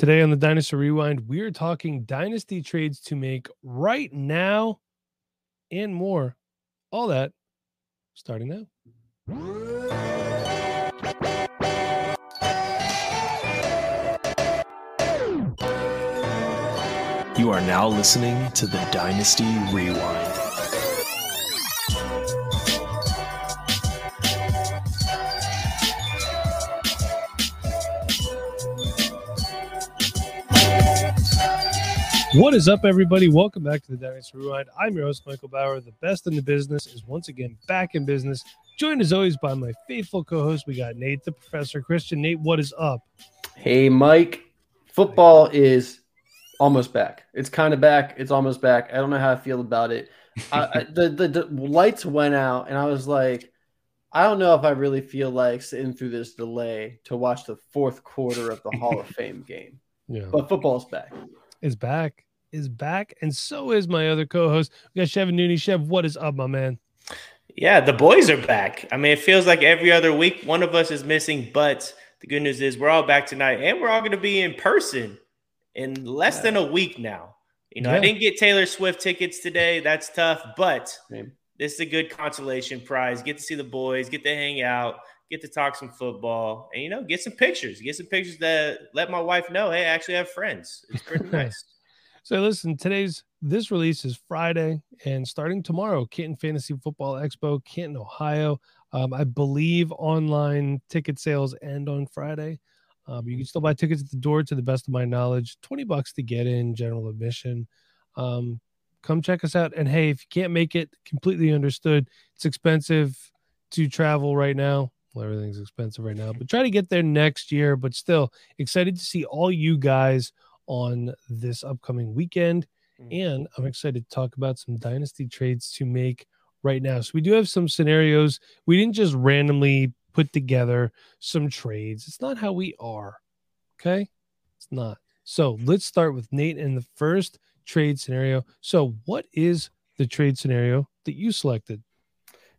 Today on the Dynasty Rewind, we are talking dynasty trades to make right now and more. All that starting now. You are now listening to the Dynasty Rewind. What is up, everybody? Welcome back to the Dynasty Rewind. I'm your host, Michael Bower. The best in the business is once again back in business. Joined as always by my faithful co host. We got Nate, the professor, Christian. Nate, what is up? Hey, Mike. Football is almost back. It's kind of back. It's almost back. I don't know how I feel about it. I, I, the, the the lights went out, and I was like, I don't know if I really feel like sitting through this delay to watch the fourth quarter of the Hall of Fame game. Yeah. But football's back. Is back. Is back. And so is my other co host. We got Chevin Noone. Chev, what is up, my man? Yeah, the boys are back. I mean, it feels like every other week one of us is missing, but the good news is we're all back tonight and we're all going to be in person in less Yeah. than a week now. You know, I didn't get Taylor Swift tickets today. That's tough, but Same. this is a good consolation prize. Get to see the boys, get to hang out, get to talk some football, and you know, get some pictures. Get some pictures that let my wife know, hey, I actually have friends. It's pretty nice. So listen, today's this release is Friday, and starting tomorrow, Canton Fantasy Football Expo, Canton, Ohio. Um, I believe online ticket sales end on Friday. Um, you can still buy tickets at the door, to the best of my knowledge. Twenty bucks to get in, general admission. Um, come check us out. And hey, if you can't make it, completely understood. It's expensive to travel right now. Well, everything's expensive right now, but try to get there next year. But still, excited to see all you guys on this upcoming weekend. Mm-hmm. And I'm excited to talk about some dynasty trades to make right now. So we do have some scenarios. We didn't just randomly put together some trades. It's not how we are. Okay. It's not. So let's start with Nate in the first trade scenario. So, what is the trade scenario that you selected?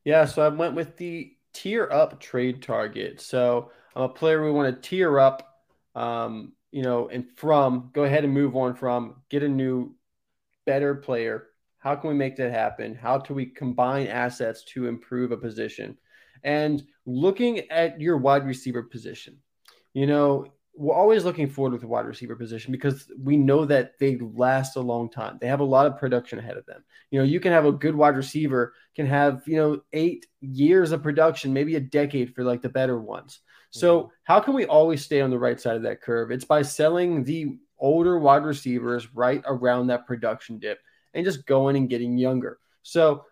Yeah, so I went with the tier up trade target. So I'm a player we want to tier up, um, you know, and from go ahead and move on from get a new, better player. How can we make that happen? How do we combine assets to improve a position? And looking at your wide receiver position, you know, we're always looking forward with the wide receiver position because we know that they last a long time. They have a lot of production ahead of them. You know, you can have a good wide receiver can have, you know, 8 years of production, maybe a decade for like the better ones. So, how can we always stay on the right side of that curve? It's by selling the older wide receivers right around that production dip and just going and getting younger. So,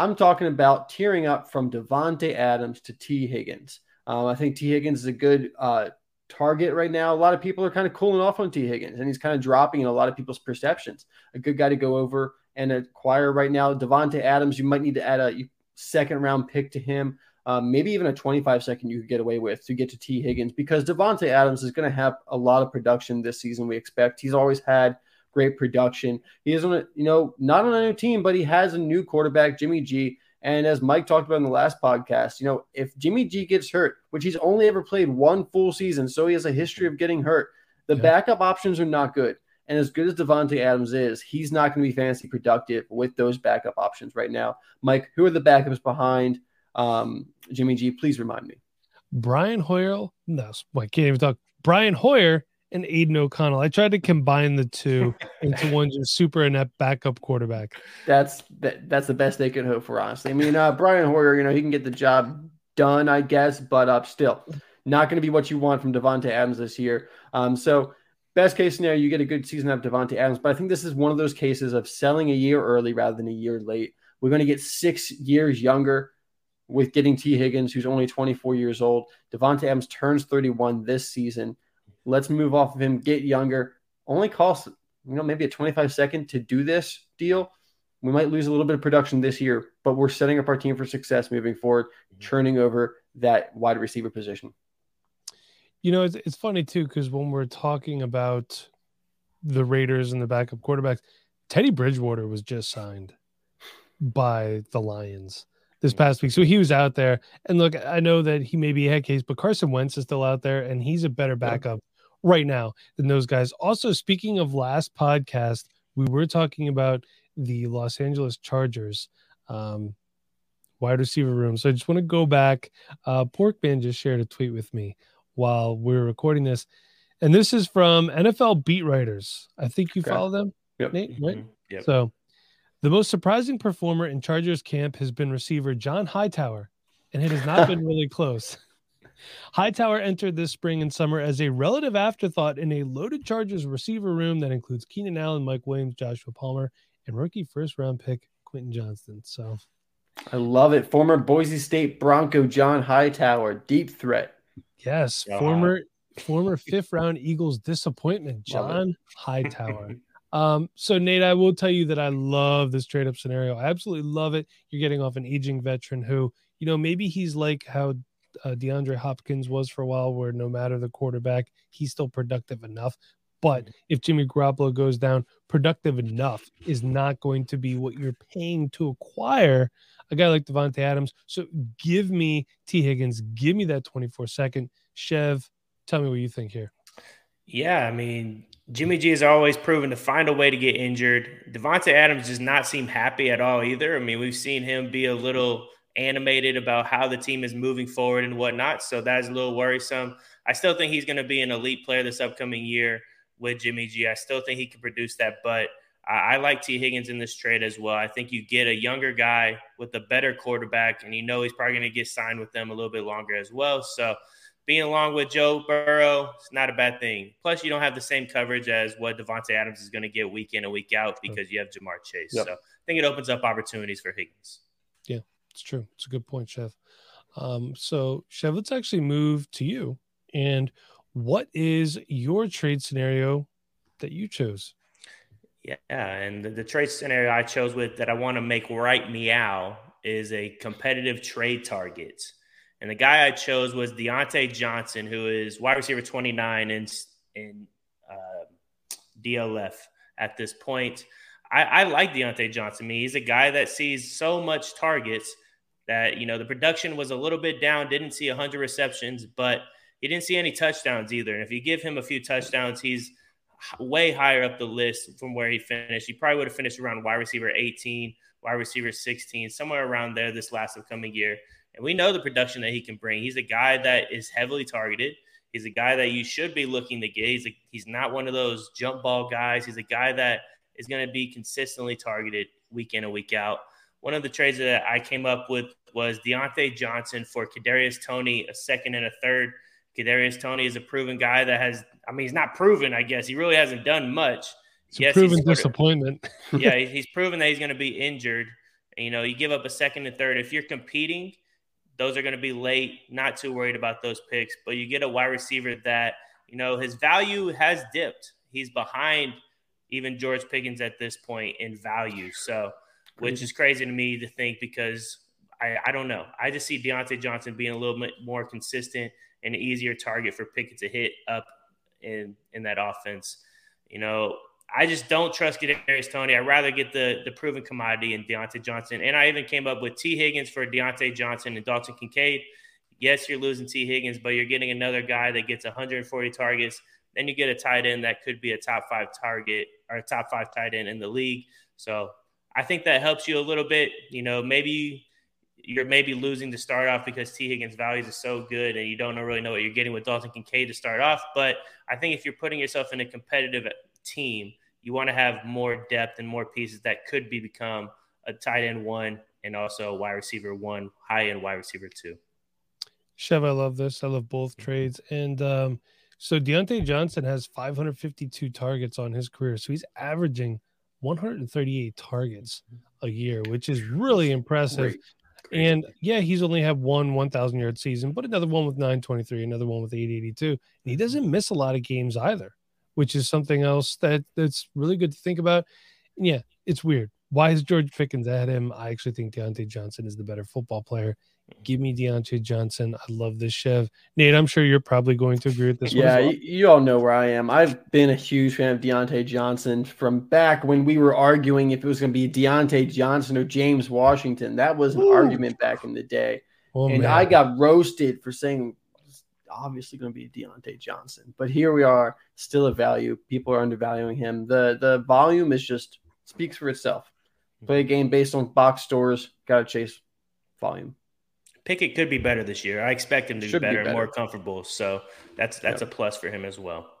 I'm talking about tearing up from Davante Adams to Tee Higgins. Um, I think Tee Higgins is a good uh, target right now. A lot of people are kind of cooling off on Tee Higgins, and he's kind of dropping in a lot of people's perceptions. A good guy to go over and acquire right now. Davante Adams, you might need to add a second round pick to him. Um, maybe even a 25 second you could get away with to get to Tee Higgins because Davante Adams is going to have a lot of production this season. We expect he's always had great production. He is on a, you know, not on a new team, but he has a new quarterback, Jimmy G. And as Mike talked about in the last podcast, you know, if Jimmy G gets hurt, which he's only ever played one full season, so he has a history of getting hurt, the Yeah. backup options are not good. And as good as Davante Adams is, he's not going to be fantasy productive with those backup options right now. Mike, who are the backups behind um, Jimmy G? Please remind me. Brian Hoyer. No, I can't even talk. Brian Hoyer and Aidan O'Connell. I tried to combine the two into one just super inept backup quarterback. That's that, that's the best they could hope for, honestly. I mean, uh, Brian Hoyer, you know, he can get the job done, I guess, but uh, still not going to be what you want from Davante Adams this year. Um, so, best case scenario, you get a good season out of Davante Adams, but I think this is one of those cases of selling a year early rather than a year late. We're going to get six years younger with getting Tee Higgins, who's only 24 years old. Devonte Adams turns 31 this season. Let's move off of him, get younger. Only costs, you know, maybe a 25 second to do this deal. We might lose a little bit of production this year, but we're setting up our team for success moving forward, mm-hmm. turning over that wide receiver position. You know, it's, it's funny too, because when we're talking about the Raiders and the backup quarterbacks, Teddy Bridgewater was just signed by the Lions this mm-hmm. past week. So he was out there. And look, I know that he may be a head case, but Carson Wentz is still out there and he's a better backup right now than those guys. Also, speaking of last podcast, we were talking about the Los Angeles Chargers um, wide receiver room. So I just want to go back. Uh, Porkman just shared a tweet with me while we are recording this. And this is from NFL beat writers. I think you Okay. follow them, Yep. Nate, right? Mhm. Yep. So, the most surprising performer in Chargers camp has been receiver John Hightower, and it has not been really close. Hightower entered this spring and summer as a relative afterthought in a loaded Chargers receiver room that includes Keenan Allen, Mike Williams, Joshua Palmer, and rookie first round pick Quentin Johnston. So, I love it. Former Boise State Bronco John Hightower, deep threat. yes, God. former former fifth round Eagles disappointment, John Hightower. Um, so Nate, I will tell you that I love this trade up scenario. I absolutely love it. You're getting off an aging veteran who, you know, maybe he's like how uh, DeAndre Hopkins was for a while, where no matter the quarterback, he's still productive enough. But if Jimmy Garoppolo goes down, productive enough is not going to be what you're paying to acquire a guy like Davante Adams. So give me Tee Higgins, give me that 24 second. Chev, tell me what you think here. Yeah, I mean, Jimmy G has always proven to find a way to get injured. Davante Adams does not seem happy at all either. I mean, we've seen him be a little animated about how the team is moving forward and whatnot. So that is a little worrisome. I still think he's going to be an elite player this upcoming year with Jimmy G. I still think he can produce that, but I, I like Tee Higgins in this trade as well. I think you get a younger guy with a better quarterback, and you know he's probably going to get signed with them a little bit longer as well. So being along with Joe Burrow, it's not a bad thing. Plus, you don't have the same coverage as what Davante Adams is going to get week in and week out because you have Ja'Marr Chase. Yep. So I think it opens up opportunities for Higgins. It's true. It's a good point, Chev. Um, so, Chev, let's actually move to you. And what is your trade scenario that you chose? Yeah, and the, the trade scenario I chose with that I want to make right meow is a competitive trade target. And the guy I chose was Diontae Johnson, who is wide receiver 29 in, in uh, DLF at this point. I, I like Diontae Johnson. I mean, he's a guy that sees so much targets that, you know, the production was a little bit down, didn't see 100 receptions, but he didn't see any touchdowns either. And if you give him a few touchdowns, he's way higher up the list from where he finished. He probably would have finished around wide receiver 18, wide receiver 16, somewhere around there this last upcoming year. And we know the production that he can bring. He's a guy that is heavily targeted. He's a guy that you should be looking to get. He's, a, he's not one of those jump ball guys. He's a guy that is going to be consistently targeted week in and week out. One of the trades that I came up with was Diontae Johnson for Kadarius Toney, a second and a third. Kadarius Toney is a proven guy that has, I mean, he's not proven, I guess. He really hasn't done much. It's a proven he's sort of- disappointment. yeah, he's proven that he's going to be injured. And, you know, you give up a second and third. If you're competing, those are going to be late. Not too worried about those picks. But you get a wide receiver that, you know, his value has dipped. He's behind even George Pickens at this point in value. So, which is crazy to me to think because I, I don't know. I just see Diontae Johnson being a little bit more consistent and an easier target for Pickett to hit up in in that offense. You know, I just don't trust Kadarius Toney. I'd rather get the the proven commodity in Diontae Johnson. And I even came up with Tee Higgins for Diontae Johnson and Dalton Kincaid. Yes, you're losing Tee Higgins, but you're getting another guy that gets 140 targets. Then you get a tight end that could be a top five target or a top five tight end in the league. So I think that helps you a little bit. You know, maybe you're maybe losing to start off because Tee Higgins' values are so good and you don't really know what you're getting with Dalton Kincaid to start off. But I think if you're putting yourself in a competitive team, you want to have more depth and more pieces that could be become a tight end one and also a wide receiver one, high end wide receiver two. Chev, I love this. I love both trades. And um, so Diontae Johnson has 552 targets on his career. So he's averaging 138 targets a year, which is really impressive. Great. And yeah, he's only had one 1,000 yard season, but another one with 923, another one with 882. And he doesn't miss a lot of games either, which is something else that that's really good to think about. And yeah, it's weird. Why is George Pickens of him? I actually think Diontae Johnson is the better football player. Give me Diontae Johnson. I love this Chev. Nate, I'm sure you're probably going to agree with this Yeah, one. well. you, all know where I am. I've been a huge fan of Diontae Johnson from back when we were arguing if it was going to be Diontae Johnson or James Washington. That was an Ooh. argument back in the day. Oh, and man. I got roasted for saying obviously going to be Diontae Johnson. But here we are, still a value. People are undervaluing him. The the volume is just speaks for itself. Play a game based on box stores, gotta chase volume. Pickett could be better this year. I expect him to Should be be better, and more comfortable. So that's that's a plus for him as well.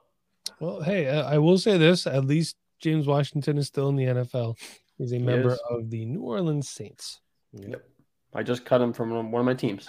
Well, hey, uh, I will say this: at least James Washington is still in the NFL. He's a member is. of the New Orleans Saints. Yep. I just cut him from one of my teams.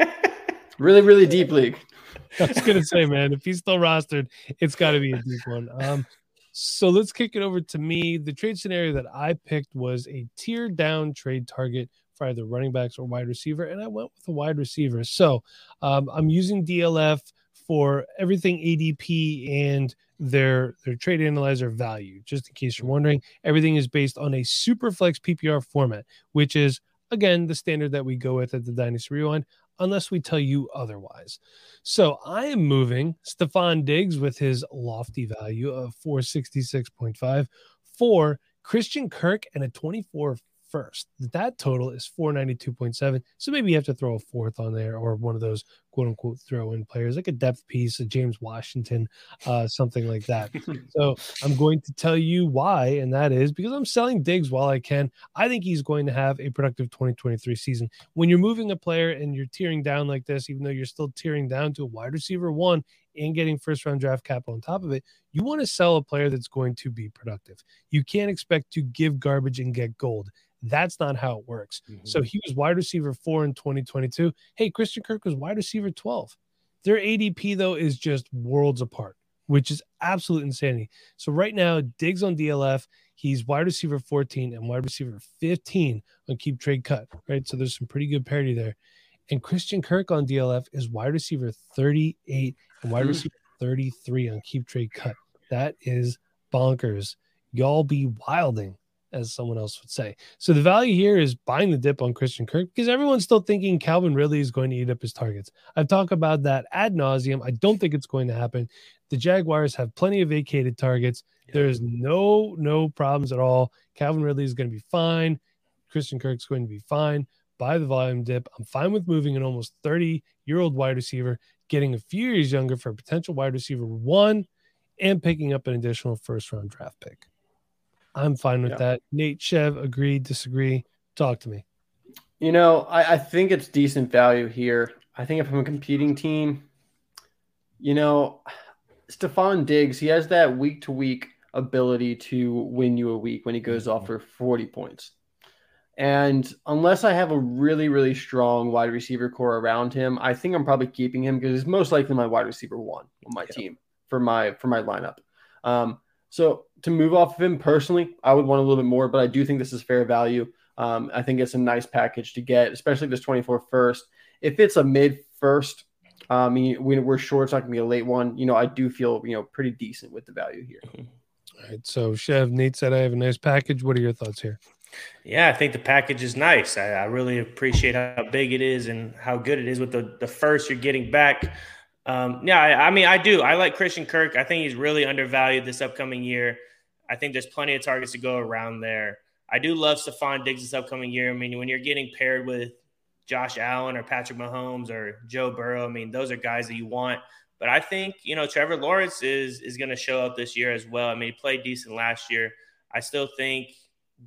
really, really deep league. I was gonna say, man, if he's still rostered, it's got to be a deep one. Um, so let's kick it over to me. The trade scenario that I picked was a tier down trade target for either running backs or wide receiver, and I went with a wide receiver. So um, I'm using DLF for everything ADP and their their trade analyzer value. Just in case you're wondering, everything is based on a Superflex PPR format, which is again the standard that we go with at the Dynasty Rewind, unless we tell you otherwise. So I am moving Stefon Diggs with his lofty value of 466.5 for Christian Kirk and a 24 first. That total is 492.7. So maybe you have to throw a fourth on there or one of those quote unquote throw in players like a depth piece, a James Washington, uh, something like that. so I'm going to tell you why, and that is because I'm selling Diggs while I can. I think he's going to have a productive 2023 season. When you're moving a player and you're tearing down like this, even though you're still tearing down to a wide receiver one and getting first round draft capital on top of it, you want to sell a player that's going to be productive. You can't expect to give garbage and get gold. That's not how it works. So he was wide receiver four in 2022. Hey, Christian Kirk was wide receiver 12. Their ADP, though, is just worlds apart, which is absolute insanity. So right now, Diggs on DLF, he's wide receiver 14 and wide receiver 15 on Keep Trade Cut, right? So there's some pretty good parity there. And Christian Kirk on DLF is wide receiver 38 and wide Hmm. receiver 33 on Keep Trade Cut. That is bonkers. Y'all be wilding, as someone else would say. So the value here is buying the dip on Christian Kirk because everyone's still thinking Calvin Ridley is going to eat up his targets. I've talked about that ad nauseum. I don't think it's going to happen. The Jaguars have plenty of vacated targets. There's no no problems at all. Calvin Ridley is going to be fine. Christian Kirk's going to be fine. Buy the volume dip. I'm fine with moving an almost 30 year old wide receiver, getting a few years younger for a potential wide receiver one, and picking up an additional first round draft pick. I'm fine with Yeah. that. Nate Chev agreed, disagree. Talk to me. You know, I, I think it's decent value here. I think if I'm a competing team, you know, Stefon Diggs, he has that week to week ability to win you a week when he goes off for 40 points. And unless I have a really, really strong wide receiver corps around him, I think I'm probably keeping him because he's most likely my wide receiver one on my team for my for my lineup. Um, so to move off of him personally, I would want a little bit more, but I do think this is fair value. Um, I think it's a nice package to get, especially this 24 first. If it's a mid first, um, I mean, we, we're sure it's not going to be a late one. You know, I do feel you know pretty decent with the value here. All right. So Chev, Nate said I have a nice package. What are your thoughts here? Yeah, I think the package is nice. I, I really appreciate how big it is and how good it is with the, the first you're getting back. Um, yeah, I, I mean, I do. I like Christian Kirk. I think he's really undervalued this upcoming year. I think there's plenty of targets to go around there. I do love Stefon Diggs this upcoming year. I mean, when you're getting paired with Josh Allen or Patrick Mahomes or Joe Burrow, I mean, those are guys that you want. But I think you know Trevor Lawrence is is going to show up this year as well. I mean, he played decent last year. I still think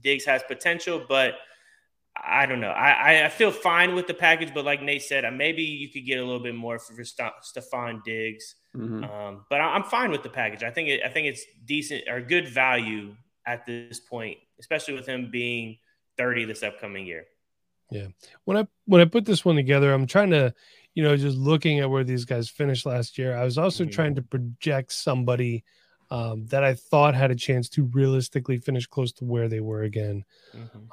Diggs has potential, but I don't know. I, I feel fine with the package, but like Nate said, uh, maybe you could get a little bit more for Stefon Diggs. Mhm. Um, but I'm fine with the package. I think it, I think it's decent or good value at this point, especially with him being 30 this upcoming year. Yeah. When I when I put this one together, I'm trying to, you know, just looking at where these guys finished last year. I was also Mhm. trying to project somebody um, that I thought had a chance to realistically finish close to where they were again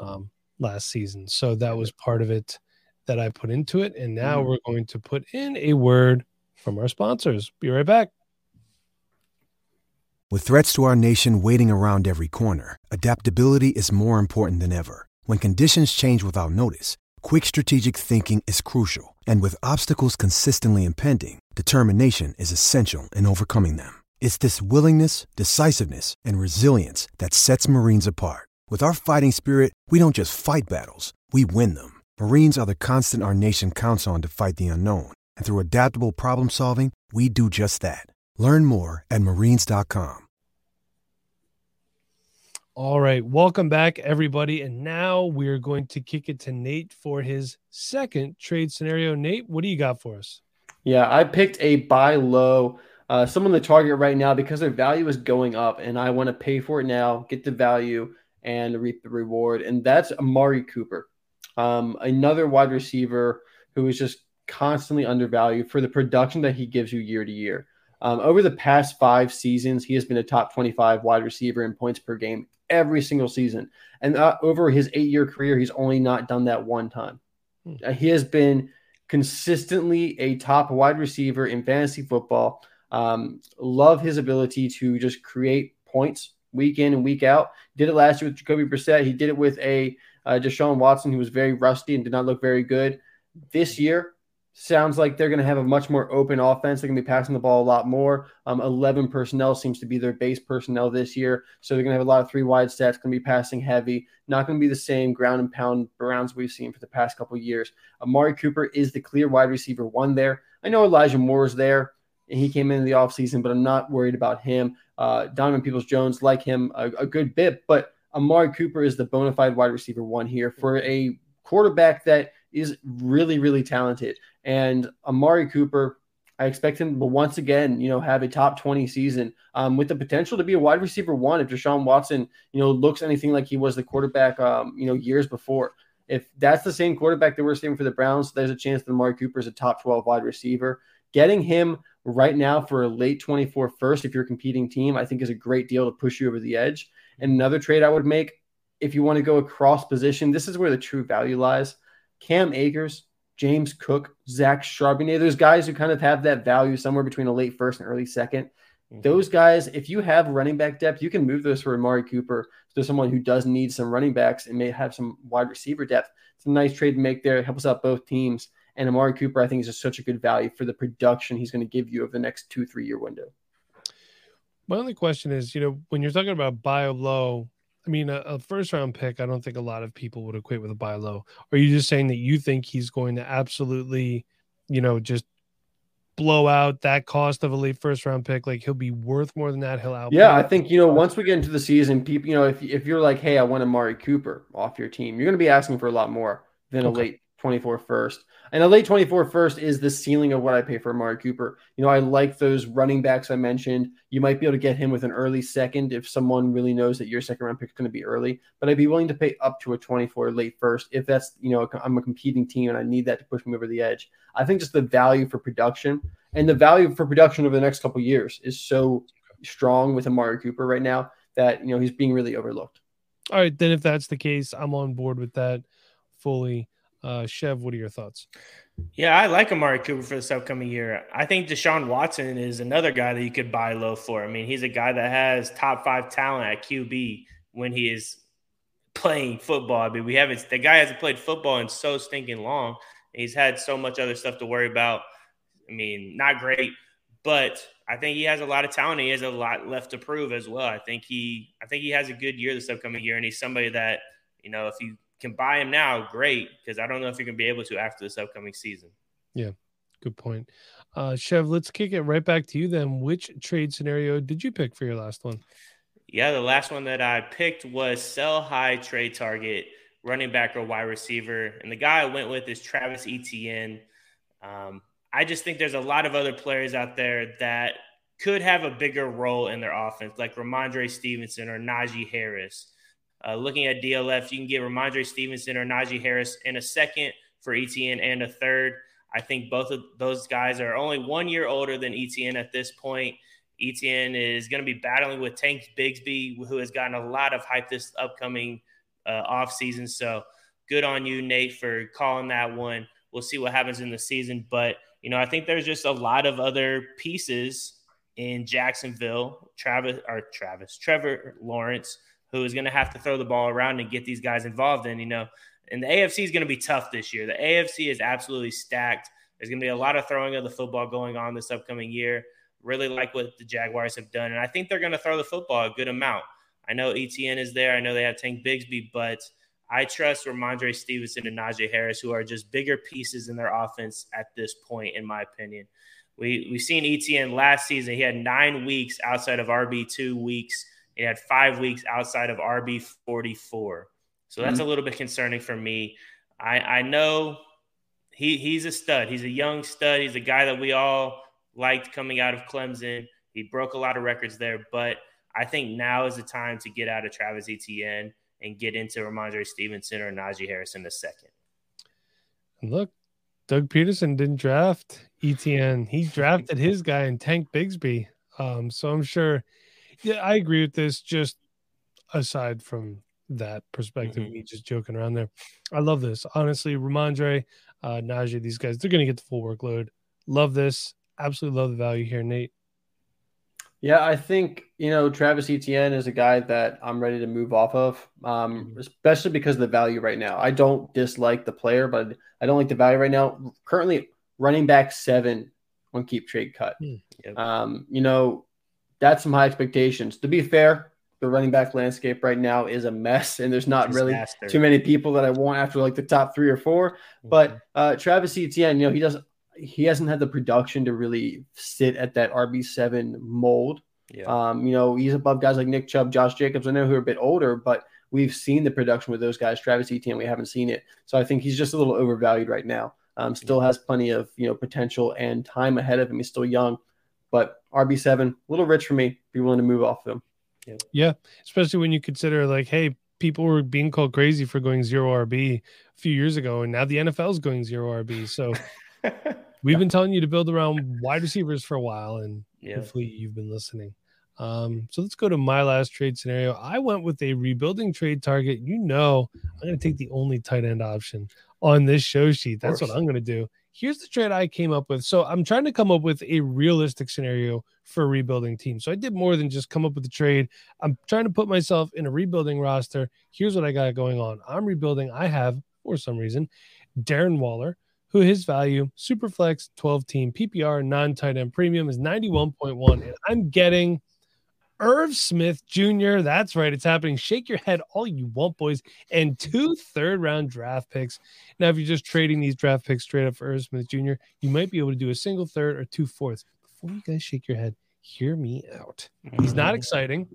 um, last season. So that was part of it that I put into it. And now Mhm. we're going to put in a word from our sponsors. Be right back. With threats to our nation waiting around every corner, adaptability is more important than ever. When conditions change without notice, quick strategic thinking is crucial. And with obstacles consistently impending, determination is essential in overcoming them. It's this willingness, decisiveness, and resilience that sets Marines apart. With our fighting spirit, we don't just fight battles, we win them. Marines are the constant our nation counts on to fight the unknown. And through adaptable problem solving, we do just that. Learn more at marines.com. All right. Welcome back, everybody. And now we're going to kick it to Nate for his second trade scenario. Nate, what do you got for us? Yeah, I picked a buy low. Uh, someone the target right now because their value is going up, and I want to pay for it now, get the value, and reap the reward. And that's Amari Cooper, um, another wide receiver who is just constantly undervalued for the production that he gives you year to year. Um, over the past five seasons, he has been a top 25 wide receiver in points per game every single season. And uh, over his eight year career, he's only not done that one time. Hmm. Uh, he has been consistently a top wide receiver in fantasy football. Um, love his ability to just create points week in and week out. Did it last year with Jacoby Brissett. He did it with a uh, Deshaun Watson who was very rusty and did not look very good. This year, sounds like they're going to have a much more open offense. They're going to be passing the ball a lot more. Um, 11 personnel seems to be their base personnel this year. So they're going to have a lot of three wide sets, going to be passing heavy, not going to be the same ground and pound Browns we've seen for the past couple years. Amari Cooper is the clear wide receiver one there. I know Elijah Moore is there. He came in the offseason, but I'm not worried about him. Uh, Donovan Peoples Jones like him a, a good bit, but Amari Cooper is the bona fide wide receiver one here for a quarterback that is really, really talented. And Amari Cooper, I expect him to once again, you know, have a top 20 season um, with the potential to be a wide receiver one if Deshaun Watson, you know, looks anything like he was the quarterback, um, you know, years before. If that's the same quarterback that we're seeing for the Browns, there's a chance that Amari Cooper is a top 12 wide receiver. Getting him right now for a late 24 first, if you're a competing team, I think is a great deal to push you over the edge. And another trade I would make if you want to go across position, this is where the true value lies. Cam Akers, James Cook, Zach Charbonnet, those guys who kind of have that value somewhere between a late first and early 2nd mm-hmm. Those guys, if you have running back depth, you can move those for Amari Cooper. So someone who does need some running backs and may have some wide receiver depth. It's a nice trade to make there. It helps out both teams. And Amari Cooper, I think, is just such a good value for the production he's going to give you over the next two, three year window. My only question is, you know, when you're talking about buy low, I mean, a, a, first round pick, I don't think a lot of people would equate with a buy low. Are you just saying that you think he's going to absolutely, you know, just blow out that cost of a late first round pick? Like he'll be worth more than that. He'll out. Yeah, I think you know once we get into the season, people, you know, if if you're like, hey, I want Amari Cooper off your team, you're going to be asking for a lot more than okay. a late 24 first. And a late 24 first is the ceiling of what I pay for Amari Cooper. You know, I like those running backs I mentioned. You might be able to get him with an early second if someone really knows that your second round pick is going to be early. But I'd be willing to pay up to a 24 late first if that's, you know, I'm a competing team and I need that to push me over the edge. I think just the value for production and the value for production over the next couple years is so strong with Amari Cooper right now that, you know, he's being really overlooked. All right. Then if that's the case, I'm on board with that fully. Uh, Chev, what are your thoughts? Yeah, I like Amari Cooper for this upcoming year. I think Deshaun Watson is another guy that you could buy low for. I mean, he's a guy that has top five talent at QB when he is playing football. I mean, we haven't the guy hasn't played football in so stinking long. He's had so much other stuff to worry about. I mean, not great, but I think he has a lot of talent. He has a lot left to prove as well. I think he I think he has a good year this upcoming year, and he's somebody that you know if you can buy him now, great, because I don't know if you're going to be able to after this upcoming season. Yeah, good point. Uh, Chev, let's kick it right back to you then. Which trade scenario did you pick for your last one? Yeah, the last one that I picked was sell high trade target, running back or wide receiver. And the guy I went with is Travis Etienne. Um, I just think there's a lot of other players out there that could have a bigger role in their offense, like Rhamondre Stevenson or Najee Harris. Uh, looking at DLF, you can get Rhamondre Stevenson or Najee Harris in a second for Etienne and a third. I think both of those guys are only one year older than Etienne at this point. Etienne is going to be battling with Tank Bigsby, who has gotten a lot of hype this upcoming uh, offseason. So good on you, Nate, for calling that one. We'll see what happens in the season. But, you know, I think there's just a lot of other pieces in Jacksonville. Travis or Travis, Trevor Lawrence, who is going to have to throw the ball around and get these guys involved. And, you know, and the AFC is going to be tough this year. The AFC is absolutely stacked. There's going to be a lot of throwing of the football going on this upcoming year. Really like what the Jaguars have done. And I think they're going to throw the football a good amount. I know Etienne is there. I know they have Tank Bigsby, but I trust Rhamondre Stevenson and Najee Harris, who are just bigger pieces in their offense at this point, in my opinion. We we've seen Etienne last season. He had nine weeks outside of RB two weeks. He had five weeks outside of RB forty four. So that's mm-hmm. a little bit concerning for me. I I know he he's a stud. He's a young stud. He's a guy that we all liked coming out of Clemson. He broke a lot of records there, but I think now is the time to get out of Travis Etienne and get into Rhamondre Stevenson or Najee Harris in a second. Look, Doug Pederson didn't draft Etienne. He drafted his guy in Tank Bigsby. Um, so I'm sure. Yeah, I agree with this. Just aside from that perspective, mm-hmm. me just joking around there. I love this. Honestly, Rhamondre, uh, Najee, these guys, they're going to get the full workload. Love this. Absolutely love the value here, Nate. Yeah, I think you know Travis Etienne is a guy that I'm ready to move off of, um, mm-hmm. especially because of the value right now. I don't dislike the player, but I don't like the value right now. Currently, running back seven on keep trade cut. Mm-hmm. Um, you know, that's some high expectations. To be fair, the running back landscape right now is a mess, and there's not really too many people that I want after like the top three or 4 mm-hmm. But uh, Travis Etienne, you know, he doesn't he hasn't had the production to really sit at that RB seven mold. Yeah. Um, you know, he's above guys like Nick Chubb, Josh Jacobs. I know who are a bit older, but we've seen the production with those guys. Travis Etienne, we haven't seen it, so I think he's just a little overvalued right now. Um, still has plenty of you know potential and time ahead of him. He's still young, but RB seven, a little rich for me. Be willing to move off of him. Yeah. yeah, especially when you consider like, hey, people were being called crazy for going zero RB a few years ago, and now the NFL is going zero RB. So we've yeah. been telling you to build around wide receivers for a while, and yeah. hopefully you've been listening. Um, so let's go to my last trade scenario. I went with a rebuilding trade target. You know, I'm going to take the only tight end option on this show sheet. That's what I'm going to do. Here's the trade I came up with. So I'm trying to come up with a realistic scenario for a rebuilding team. So I did more than just come up with a trade. I'm trying to put myself in a rebuilding roster. Here's what I got going on. I'm rebuilding. I have, for some reason, Darren Waller, who his value, super flex, 12 team PPR, non tight end premium is 91.1. And I'm getting Irv Smith Jr. That's right. It's happening. Shake your head all you want, boys. And two third round draft picks. Now, if you're just trading these draft picks straight up for Irv Smith Jr., you might be able to do a single third or two fourths. Before you guys shake your head, hear me out. He's not mm-hmm. exciting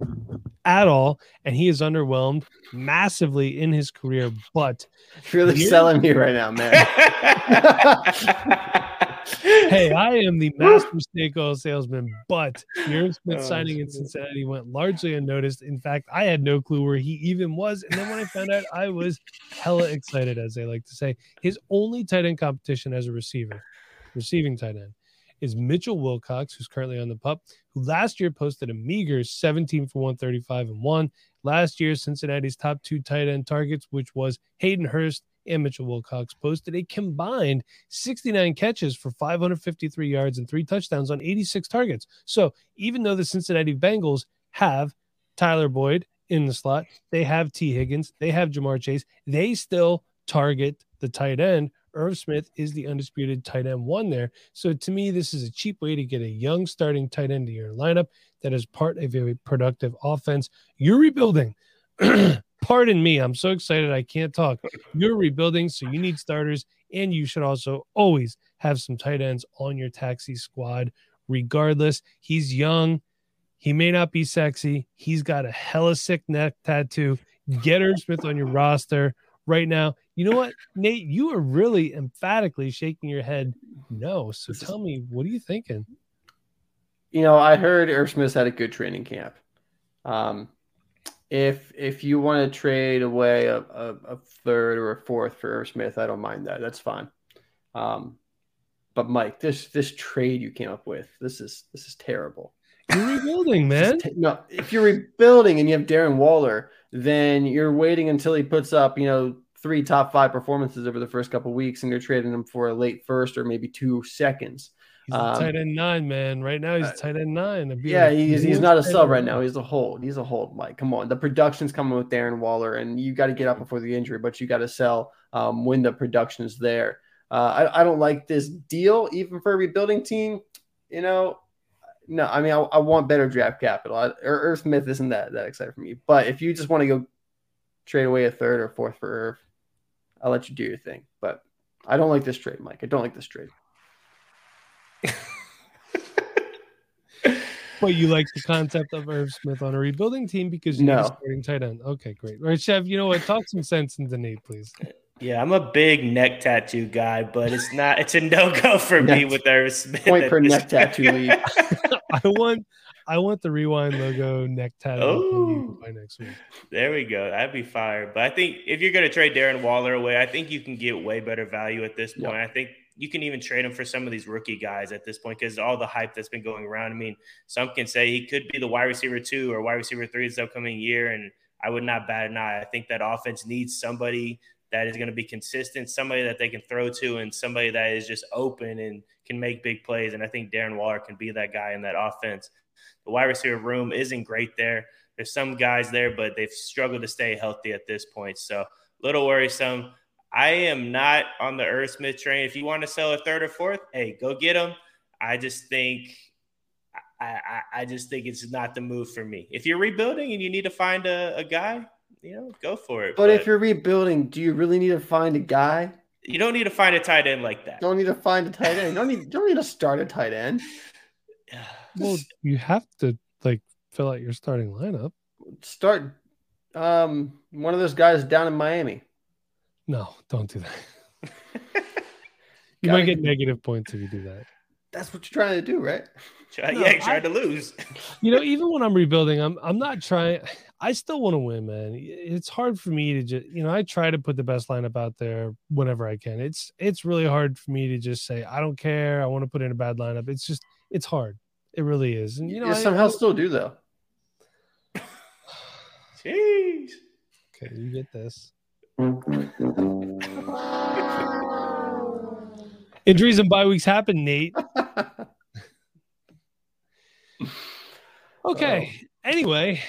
at all, and he is underwhelmed massively in his career. But really selling me right now, man. hey, I am the master snake oil salesman, but Aaron Smith oh, signing in Cincinnati went largely unnoticed. In fact, I had no clue where he even was. And then when I found out, I was hella excited, as they like to say. His only tight end competition as a receiver, receiving tight end, is Mitchell Wilcox, who's currently on the pup, who last year posted a meager 17 for 135 and one. Last year, Cincinnati's top two tight end targets, which was Hayden Hurst and Mitchell Wilcox posted a combined 69 catches for 553 yards and three touchdowns on 86 targets. So even though the Cincinnati Bengals have Tyler Boyd in the slot, they have Tee Higgins, they have Ja'Marr Chase, they still target the tight end. Irv Smith is the undisputed tight end one there. So to me, this is a cheap way to get a young starting tight end to your lineup that is part of a very productive offense. You're rebuilding. Pardon me. I'm so excited. I can't talk. You're rebuilding, so you need starters, and you should also always have some tight ends on your taxi squad. Regardless, he's young. He may not be sexy. He's got a hella sick neck tattoo. Get Irv Smith on your roster right now. You know what, Nate? You are really emphatically shaking your head no. So tell me, what are you thinking? You know, I heard Irv Smith had a good training camp. Um, if if you want to trade away a, a, a, third or a fourth for Irv Smith, I don't mind that. That's fine. Um, but Mike, this this trade you came up with, this is this is terrible. You're rebuilding, man. no, if you're rebuilding and you have Darren Waller, then you're waiting until he puts up, you know, three top five performances over the first couple weeks, and you're trading him for a late first or maybe two seconds. He's um, tight end nine, man. Right now, he's uh, tight end nine. Yeah, like, he's he's not a sub right now. He's a hold. He's a hold, Mike. Come on, the production's coming with Darren Waller, and you got to get up before the injury, but you got to sell um, when the production is there. Uh, I, I don't like this deal, even for a rebuilding team. You know, no, I mean, I, I want better draft capital. I, Irv Smith isn't that that excited for me, but if you just want to go trade away a third or fourth for Irv. I'll let you do your thing. But I don't like this trade, Mike. I don't like this trade. But you like the concept of Irv Smith on a rebuilding team because you're no. starting tight end. Okay, great. All right, Chev, you know what? Talk some sense into Nate, please. Yeah, I'm a big neck tattoo guy, but it's not. It's a no go for me with Irv Smith. Point at per neck tattoo league. I want I want the rewind logo neck tattoo Oh. by next week. There we go. That'd be fire. But I think if you're going to trade Darren Waller away, I think you can get way better value at this point. Yeah. I think you can even trade him for some of these rookie guys at this point because all the hype that's been going around. I mean, some can say he could be the wide receiver two or wide receiver three this upcoming year, and I would not bat an eye. I think that offense needs somebody that is going to be consistent, somebody that they can throw to, and somebody that is just open and can make big plays. And I think Darren Waller can be that guy in that offense. The wide receiver room isn't great there. There's some guys there, but they've struggled to stay healthy at this point. So a little worrisome. I am not on the Irv Smith train. If you want to sell a third or fourth, hey, go get them. I just think I, I, I just think it's not the move for me. If you're rebuilding and you need to find a, a guy, you know, go for it. But if you're rebuilding, do you really need to find a guy? you don't need to find a tight end like that. Don't need to find a tight end. Don't need. Don't need to start a tight end. Well, you have to like fill out your starting lineup. Start um one of those guys down in Miami. No, don't do that. You might get get- negative points if you do that. That's what you're trying to do, right? Try, No, yeah, he tried I- to lose. You know, even when I'm rebuilding, I'm I'm not trying. I still want to win, man. It's hard for me to just, you know, I try to put the best lineup out there whenever I can. It's it's really hard for me to just say I don't care. I want to put in a bad lineup. It's just it's hard. It really is. And you know, you I- somehow still do though. Jeez. okay, you get this. Injuries and bye weeks happen, Nate. Okay. Oh. Anyway,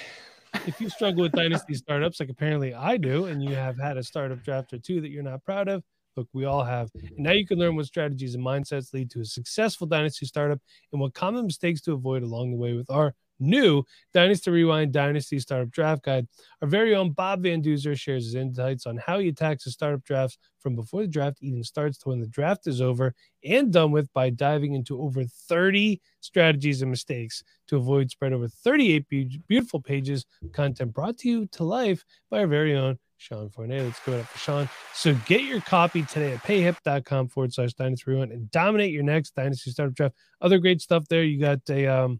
if you struggle with dynasty startups, like apparently I do, and you have had a startup draft or two that you're not proud of, look, we all have. And now you can learn what strategies and mindsets lead to a successful dynasty startup and what common mistakes to avoid along the way with our new Dynasty Rewind Dynasty Startup Draft Guide. Our very own Bob Van Duzer shares his insights on how he attacks the startup drafts from before the draft even starts to when the draft is over and done with by diving into over 30 strategies and mistakes to avoid spread over 38 be- beautiful pages content brought to you to life by our very own Sean Fournier. Let's go up for Sean. So get your copy today at payhip.com forward slash dynasty rewind and dominate your next dynasty startup draft. Other great stuff there. You got a um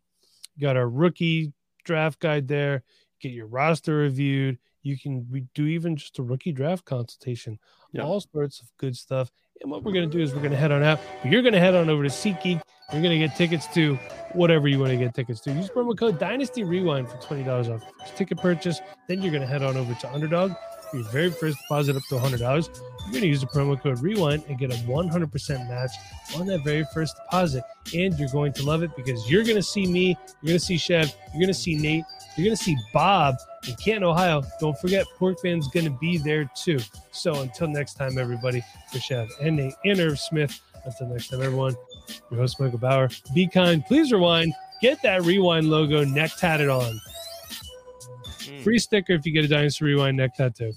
you got a rookie draft guide there. Get your roster reviewed. You can we do even just a rookie draft consultation. Yeah. All sorts of good stuff. And what we're gonna do is we're gonna head on out. But you're gonna head on over to SeatGeek. You're gonna get tickets to whatever you want to get tickets to. Use promo code Dynasty Rewind for twenty dollars off ticket purchase. Then you're gonna head on over to Underdog for your very first deposit up to hundred dollars. You're gonna use the promo code Rewind and get a 100% match on that very first deposit. And you're going to love it because you're gonna see me, you're gonna see Chev, you're gonna see Nate, you're gonna see Bob in Canton, Ohio. Don't forget, Pork Fan's gonna be there too. So until next time, everybody, for Chev and Nate and Irv Smith. Until next time, everyone. Your host Michael Bower. Be kind. Please rewind. Get that rewind logo neck tatted on. Free sticker if you get a Dynasty Rewind neck tattoo.